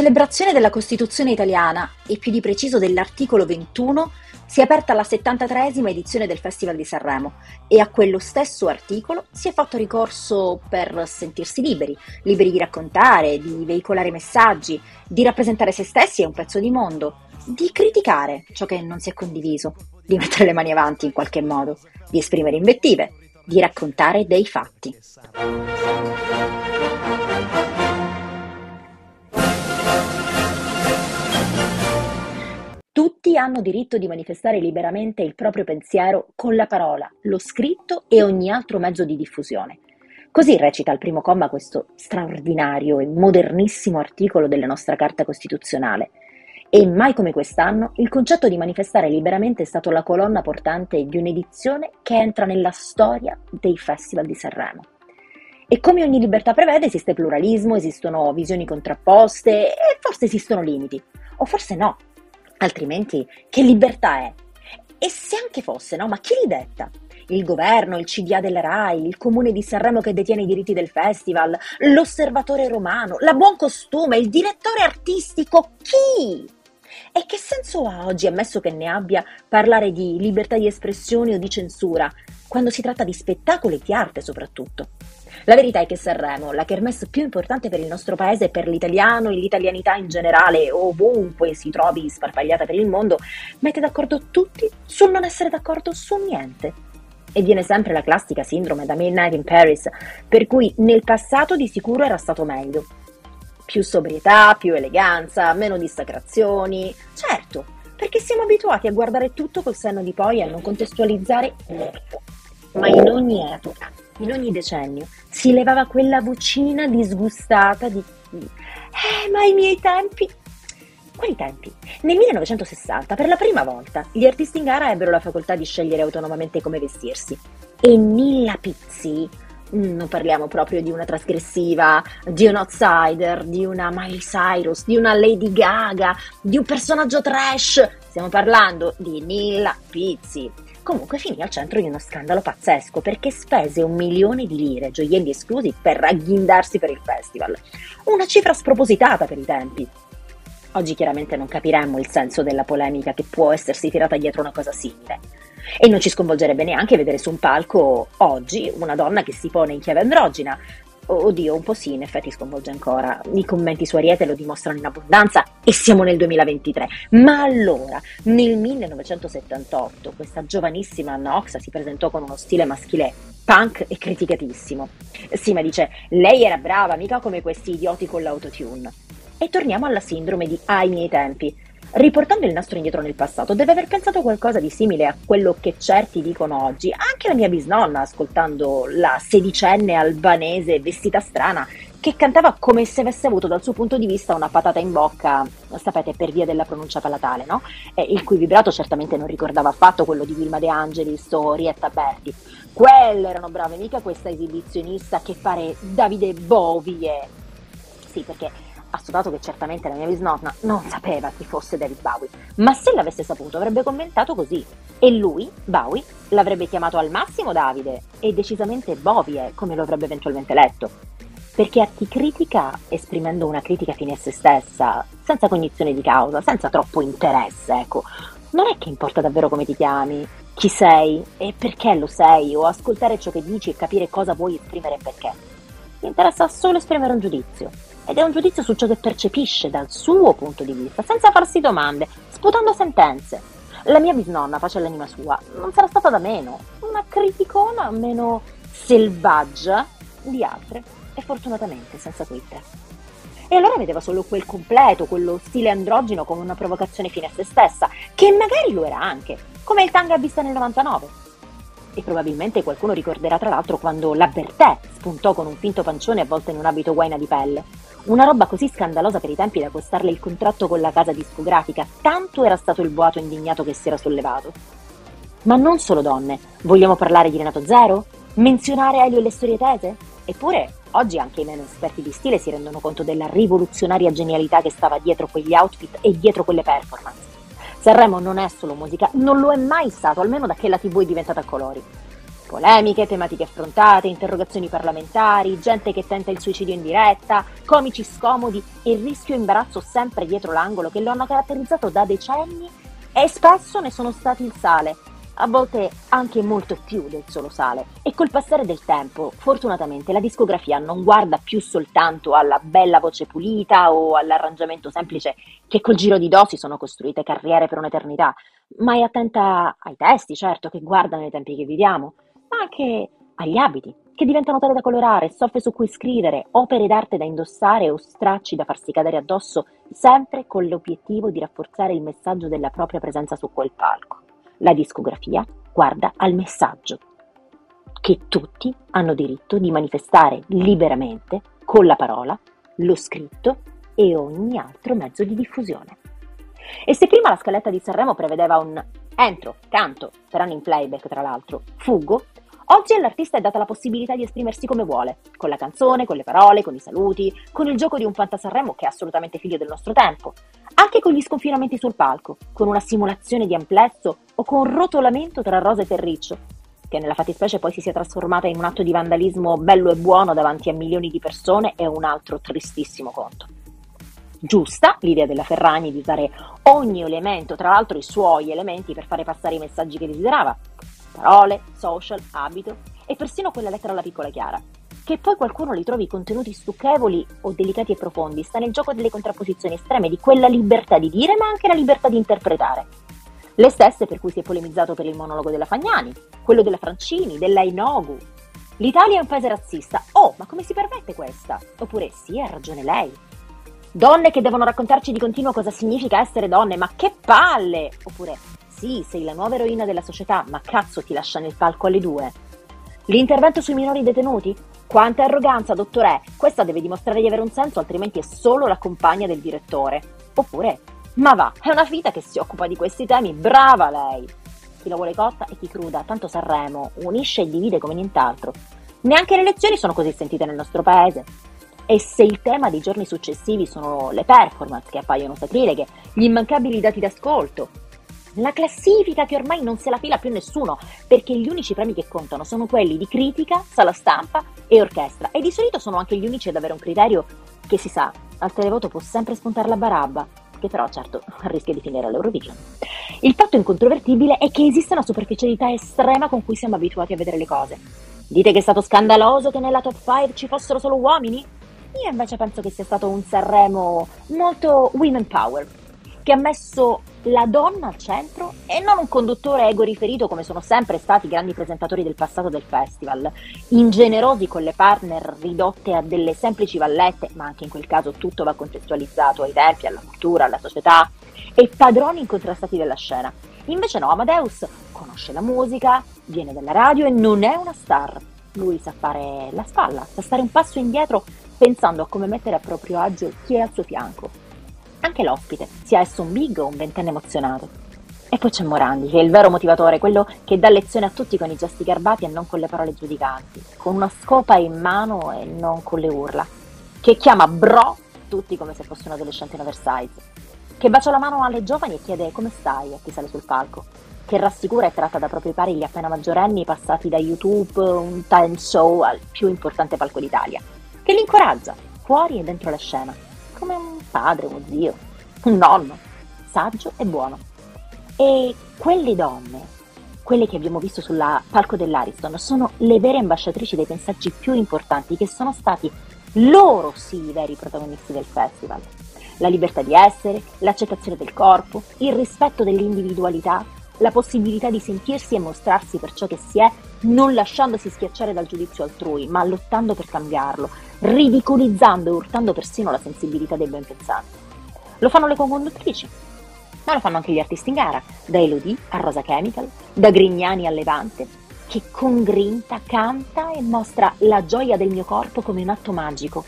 celebrazione della Costituzione italiana, e più di preciso dell'articolo 21, si è aperta la 73esima edizione del Festival di Sanremo e a quello stesso articolo si è fatto ricorso per sentirsi liberi, liberi di raccontare, di veicolare messaggi, di rappresentare se stessi e un pezzo di mondo, di criticare ciò che non si è condiviso, di mettere le mani avanti in qualche modo, di esprimere invettive, di raccontare dei fatti. Tutti hanno diritto di manifestare liberamente il proprio pensiero con la parola, lo scritto e ogni altro mezzo di diffusione. Così recita al primo comma questo straordinario e modernissimo articolo della nostra Carta Costituzionale. E mai come quest'anno il concetto di manifestare liberamente è stato la colonna portante di un'edizione che entra nella storia dei Festival di Sanremo. E come ogni libertà prevede, esiste pluralismo, esistono visioni contrapposte e forse esistono limiti. O forse no, Altrimenti, che libertà è? E se anche fosse, no? Ma chi li detta? Il governo, il CDA della RAI, il comune di Sanremo che detiene i diritti del festival, l'osservatore romano, la buon costume, il direttore artistico, chi? E che senso ha oggi, ammesso che ne abbia, parlare di libertà di espressione o di censura, quando si tratta di spettacolo e di arte soprattutto? La verità è che Sanremo, la kermesse più importante per il nostro paese e per l'italiano e l'italianità in generale, ovunque si trovi sparpagliata per il mondo, mette d'accordo tutti sul non essere d'accordo su niente. E viene sempre la classica sindrome da Midnight in Paris, per cui nel passato di sicuro era stato meglio. Più sobrietà, più eleganza, meno dissacrazioni. Certo, perché siamo abituati a guardare tutto col senno di poi e a non contestualizzare niente. Ma in ogni epoca in ogni decennio si levava quella vocina disgustata di eh, ma ai miei tempi quali tempi? Nel 1960, per la prima volta, gli artisti in gara ebbero la facoltà di scegliere autonomamente come vestirsi. E Nilla Pizzi, non parliamo proprio di una trasgressiva, di un outsider, di una Miley Cyrus, di una Lady Gaga, di un personaggio trash. Stiamo parlando di Nilla Pizzi Comunque finì al centro di uno scandalo pazzesco perché spese un milione di lire, gioielli esclusi, per ragghindarsi per il festival. Una cifra spropositata per i tempi. Oggi chiaramente non capiremmo il senso della polemica che può essersi tirata dietro una cosa simile. E non ci sconvolgerebbe neanche vedere su un palco oggi una donna che si pone in chiave androgina, Oddio, un po' sì, in effetti sconvolge ancora. I commenti su Ariete lo dimostrano in abbondanza e siamo nel 2023. Ma allora, nel 1978, questa giovanissima Nox si presentò con uno stile maschile punk e criticatissimo. Sì, ma dice, lei era brava, mica come questi idioti con l'autotune. E torniamo alla sindrome di ai miei tempi Riportando il nastro indietro nel passato, deve aver pensato qualcosa di simile a quello che certi dicono oggi. Anche la mia bisnonna, ascoltando la sedicenne albanese vestita strana, che cantava come se avesse avuto dal suo punto di vista una patata in bocca, sapete, per via della pronuncia palatale, no? E il cui vibrato certamente non ricordava affatto quello di Vilma De Angelis o Rietta Berti. Quelle erano brave, mica questa esibizionista che pare Davide Bovie. Sì, perché ha studato che certamente la mia bisnonna non sapeva chi fosse David Bowie, ma se l'avesse saputo avrebbe commentato così. E lui, Bowie, l'avrebbe chiamato al massimo Davide e decisamente Bovie, come lo avrebbe eventualmente letto. Perché a chi critica esprimendo una critica fine a se stessa, senza cognizione di causa, senza troppo interesse, ecco, non è che importa davvero come ti chiami, chi sei e perché lo sei, o ascoltare ciò che dici e capire cosa vuoi esprimere e perché. Ti interessa solo esprimere un giudizio ed è un giudizio su ciò che percepisce dal suo punto di vista, senza farsi domande, sputando sentenze. La mia bisnonna, pace l'anima sua, non sarà stata da meno, una criticona meno selvaggia di altre, e fortunatamente senza Twitter. E allora vedeva solo quel completo, quello stile androgeno come una provocazione fine a se stessa, che magari lo era anche, come il tanga vista nel 99 e probabilmente qualcuno ricorderà tra l'altro quando la Bertè spuntò con un finto pancione avvolto in un abito guaina di pelle. Una roba così scandalosa per i tempi da costarle il contratto con la casa discografica, tanto era stato il boato indignato che si era sollevato. Ma non solo donne, vogliamo parlare di Renato Zero? Menzionare Elio e le storie tese? Eppure, oggi anche i meno esperti di stile si rendono conto della rivoluzionaria genialità che stava dietro quegli outfit e dietro quelle performance. Sanremo non è solo musica, non lo è mai stato, almeno da che la TV è diventata a colori. Polemiche, tematiche affrontate, interrogazioni parlamentari, gente che tenta il suicidio in diretta, comici scomodi e il rischio imbarazzo sempre dietro l'angolo che lo hanno caratterizzato da decenni e spesso ne sono stati il sale, a volte anche molto più del solo sale. E col passare del tempo, fortunatamente, la discografia non guarda più soltanto alla bella voce pulita o all'arrangiamento semplice che col giro di do si sono costruite carriere per un'eternità, ma è attenta ai testi, certo, che guardano i tempi che viviamo ma anche agli abiti, che diventano tale da colorare, soffe su cui scrivere, opere d'arte da indossare o stracci da farsi cadere addosso, sempre con l'obiettivo di rafforzare il messaggio della propria presenza su quel palco. La discografia guarda al messaggio, che tutti hanno diritto di manifestare liberamente con la parola, lo scritto e ogni altro mezzo di diffusione. E se prima la scaletta di Sanremo prevedeva un entro, canto, saranno in playback tra l'altro, fugo, Oggi all'artista è data la possibilità di esprimersi come vuole, con la canzone, con le parole, con i saluti, con il gioco di un fantasarremo che è assolutamente figlio del nostro tempo, anche con gli sconfinamenti sul palco, con una simulazione di amplesso o con un rotolamento tra Rosa e Terriccio, che nella fattispecie poi si sia trasformata in un atto di vandalismo bello e buono davanti a milioni di persone è un altro tristissimo conto. Giusta l'idea della Ferragni di usare ogni elemento, tra l'altro i suoi elementi, per fare passare i messaggi che desiderava, parole, social, abito e persino quella lettera alla piccola Chiara. Che poi qualcuno li trovi contenuti stucchevoli o delicati e profondi sta nel gioco delle contrapposizioni estreme di quella libertà di dire ma anche la libertà di interpretare. Le stesse per cui si è polemizzato per il monologo della Fagnani, quello della Francini, della Inogu. L'Italia è un paese razzista. Oh, ma come si permette questa? Oppure sì, ha ragione lei. Donne che devono raccontarci di continuo cosa significa essere donne, ma che palle! Oppure sì, sei la nuova eroina della società, ma cazzo ti lascia nel palco alle due. L'intervento sui minori detenuti? Quanta arroganza, dottore! Questa deve dimostrare di avere un senso, altrimenti è solo la compagna del direttore. Oppure, ma va, è una vita che si occupa di questi temi, brava lei! Chi la vuole cotta e chi cruda, tanto Sanremo unisce e divide come nient'altro. Neanche le elezioni sono così sentite nel nostro paese. E se il tema dei giorni successivi sono le performance che appaiono sacrileghe, gli immancabili dati d'ascolto, la classifica che ormai non se la fila più nessuno, perché gli unici premi che contano sono quelli di critica, sala stampa e orchestra. E di solito sono anche gli unici ad avere un criterio che si sa, al televoto può sempre spuntare la barabba, che però certo rischia di finire all'Eurovision. Il fatto incontrovertibile è che esiste una superficialità estrema con cui siamo abituati a vedere le cose. Dite che è stato scandaloso che nella top 5 ci fossero solo uomini? Io invece penso che sia stato un Sanremo molto women power, che ha messo la donna al centro e non un conduttore ego riferito come sono sempre stati i grandi presentatori del passato del festival, ingenerosi con le partner ridotte a delle semplici vallette, ma anche in quel caso tutto va contestualizzato ai tempi, alla cultura, alla società, e padroni incontrastati della scena. Invece no, Amadeus conosce la musica, viene dalla radio e non è una star. Lui sa fare la spalla, sa stare un passo indietro pensando a come mettere a proprio agio chi è al suo fianco anche l'ospite, sia esso un big o un ventenne emozionato. E poi c'è Morandi, che è il vero motivatore, quello che dà lezione a tutti con i gesti garbati e non con le parole giudicanti, con una scopa in mano e non con le urla, che chiama bro tutti come se fosse un adolescente in oversize, che bacia la mano alle giovani e chiede come stai a chi sale sul palco, che rassicura e tratta da propri pari gli appena maggiorenni passati da YouTube, un talent show al più importante palco d'Italia, che li incoraggia, fuori e dentro la scena, padre, uno zio, un nonno, saggio e buono. E quelle donne, quelle che abbiamo visto sul palco dell'Ariston, sono le vere ambasciatrici dei messaggi più importanti che sono stati loro sì i veri protagonisti del festival. La libertà di essere, l'accettazione del corpo, il rispetto dell'individualità, la possibilità di sentirsi e mostrarsi per ciò che si è, non lasciandosi schiacciare dal giudizio altrui, ma lottando per cambiarlo, ridicolizzando e urtando persino la sensibilità dei ben pensanti. Lo fanno le co-conduttrici, ma lo fanno anche gli artisti in gara, da Elodie a Rosa Chemical, da Grignani a Levante, che con grinta canta e mostra la gioia del mio corpo come un atto magico.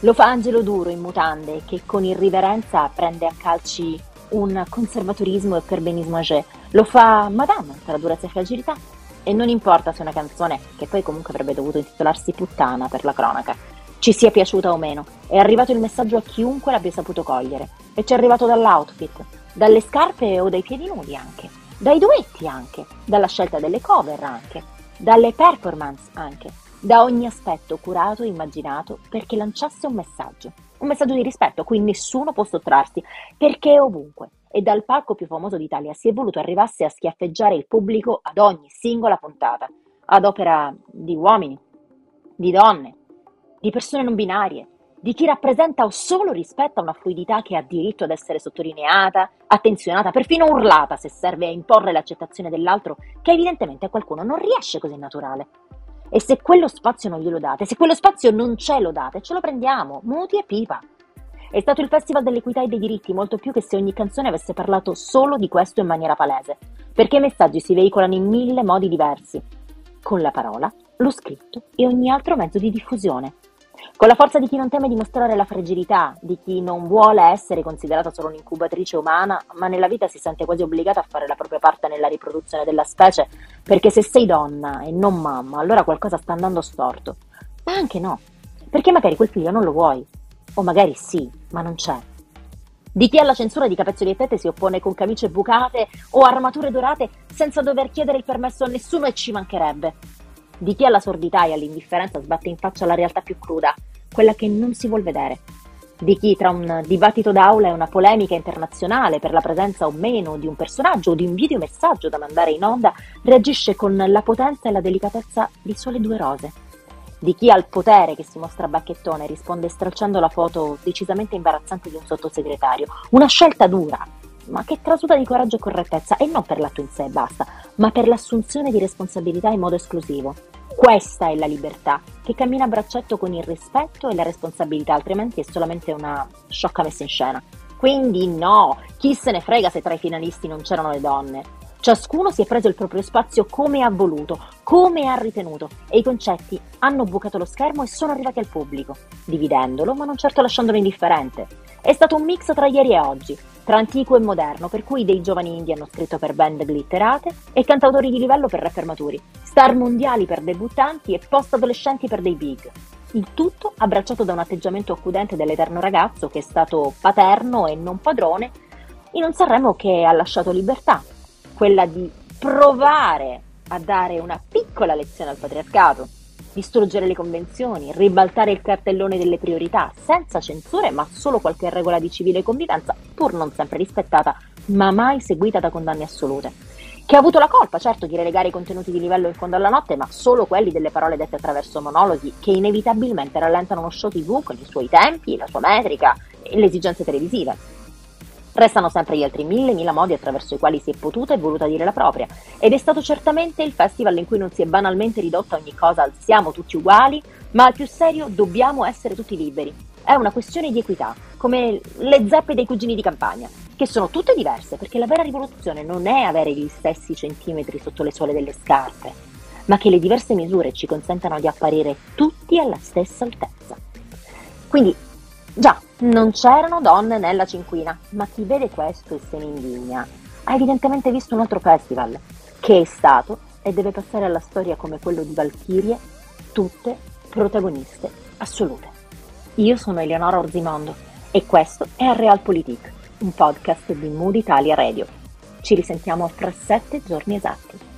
Lo fa Angelo Duro in mutande, che con irriverenza prende a calci un conservatorismo e perbenismo age. Lo fa Madame tra durezza e fragilità. E non importa se una canzone, che poi comunque avrebbe dovuto intitolarsi Puttana per la cronaca, ci sia piaciuta o meno, è arrivato il messaggio a chiunque l'abbia saputo cogliere. E ci è arrivato dall'outfit, dalle scarpe o dai piedi nudi anche, dai duetti anche, dalla scelta delle cover anche, dalle performance anche, da ogni aspetto curato e immaginato perché lanciasse un messaggio, un messaggio di rispetto a cui nessuno può sottrarsi, perché è ovunque. E dal palco più famoso d'Italia si è voluto arrivarsi a schiaffeggiare il pubblico ad ogni singola puntata, ad opera di uomini, di donne, di persone non binarie, di chi rappresenta o solo rispetta una fluidità che ha diritto ad essere sottolineata, attenzionata, perfino urlata se serve a imporre l'accettazione dell'altro che evidentemente a qualcuno non riesce così naturale. E se quello spazio non glielo date, se quello spazio non ce lo date, ce lo prendiamo, muti e pipa. È stato il Festival dell'Equità e dei diritti, molto più che se ogni canzone avesse parlato solo di questo in maniera palese, perché i messaggi si veicolano in mille modi diversi, con la parola, lo scritto e ogni altro mezzo di diffusione. Con la forza di chi non teme dimostrare la fragilità, di chi non vuole essere considerata solo un'incubatrice umana, ma nella vita si sente quasi obbligata a fare la propria parte nella riproduzione della specie, perché se sei donna e non mamma, allora qualcosa sta andando storto. Ma anche no, perché magari quel figlio non lo vuoi, o magari sì, ma non c'è. Di chi alla censura di capezzoli e tette si oppone con camicie bucate o armature dorate senza dover chiedere il permesso a nessuno e ci mancherebbe di chi alla sordità e all'indifferenza sbatte in faccia la realtà più cruda, quella che non si vuol vedere, di chi tra un dibattito d'aula e una polemica internazionale per la presenza o meno di un personaggio o di un videomessaggio da mandare in onda reagisce con la potenza e la delicatezza di sole due rose, di chi ha il potere che si mostra bacchettone risponde stracciando la foto decisamente imbarazzante di un sottosegretario, una scelta dura, ma che trasuda di coraggio e correttezza, e non per l'atto in sé e basta, ma per l'assunzione di responsabilità in modo esclusivo. Questa è la libertà, che cammina a braccetto con il rispetto e la responsabilità, altrimenti è solamente una sciocca messa in scena. Quindi no, chi se ne frega se tra i finalisti non c'erano le donne. Ciascuno si è preso il proprio spazio come ha voluto, come ha ritenuto e i concetti hanno bucato lo schermo e sono arrivati al pubblico, dividendolo ma non certo lasciandolo indifferente. È stato un mix tra ieri e oggi, tra antico e moderno, per cui dei giovani indie hanno scritto per band glitterate e cantautori di livello per rapper maturi, star mondiali per debuttanti e post-adolescenti per dei big. Il tutto abbracciato da un atteggiamento accudente dell'eterno ragazzo che è stato paterno e non padrone in un Sanremo che ha lasciato libertà, quella di provare a dare una piccola lezione al patriarcato, distruggere le convenzioni, ribaltare il cartellone delle priorità, senza censure ma solo qualche regola di civile convivenza, pur non sempre rispettata, ma mai seguita da condanne assolute. Che ha avuto la colpa, certo, di relegare i contenuti di livello in fondo alla notte, ma solo quelli delle parole dette attraverso monologhi che inevitabilmente rallentano uno show TV con i suoi tempi, la sua metrica e le esigenze televisive. Restano sempre gli altri mille, mila modi attraverso i quali si è potuta e voluta dire la propria. Ed è stato certamente il festival in cui non si è banalmente ridotta ogni cosa al siamo tutti uguali, ma al più serio dobbiamo essere tutti liberi. È una questione di equità, come le zeppe dei cugini di campagna, che sono tutte diverse, perché la vera rivoluzione non è avere gli stessi centimetri sotto le suole delle scarpe, ma che le diverse misure ci consentano di apparire tutti alla stessa altezza. Quindi Già, non c'erano donne nella cinquina, ma chi vede questo e se ne indigna ha evidentemente visto un altro festival, che è stato e deve passare alla storia come quello di Valchirie, tutte protagoniste assolute. Io sono Eleonora Orzimondo e questo è Realpolitik, un podcast di Mood Italia Radio. Ci risentiamo fra sette giorni esatti.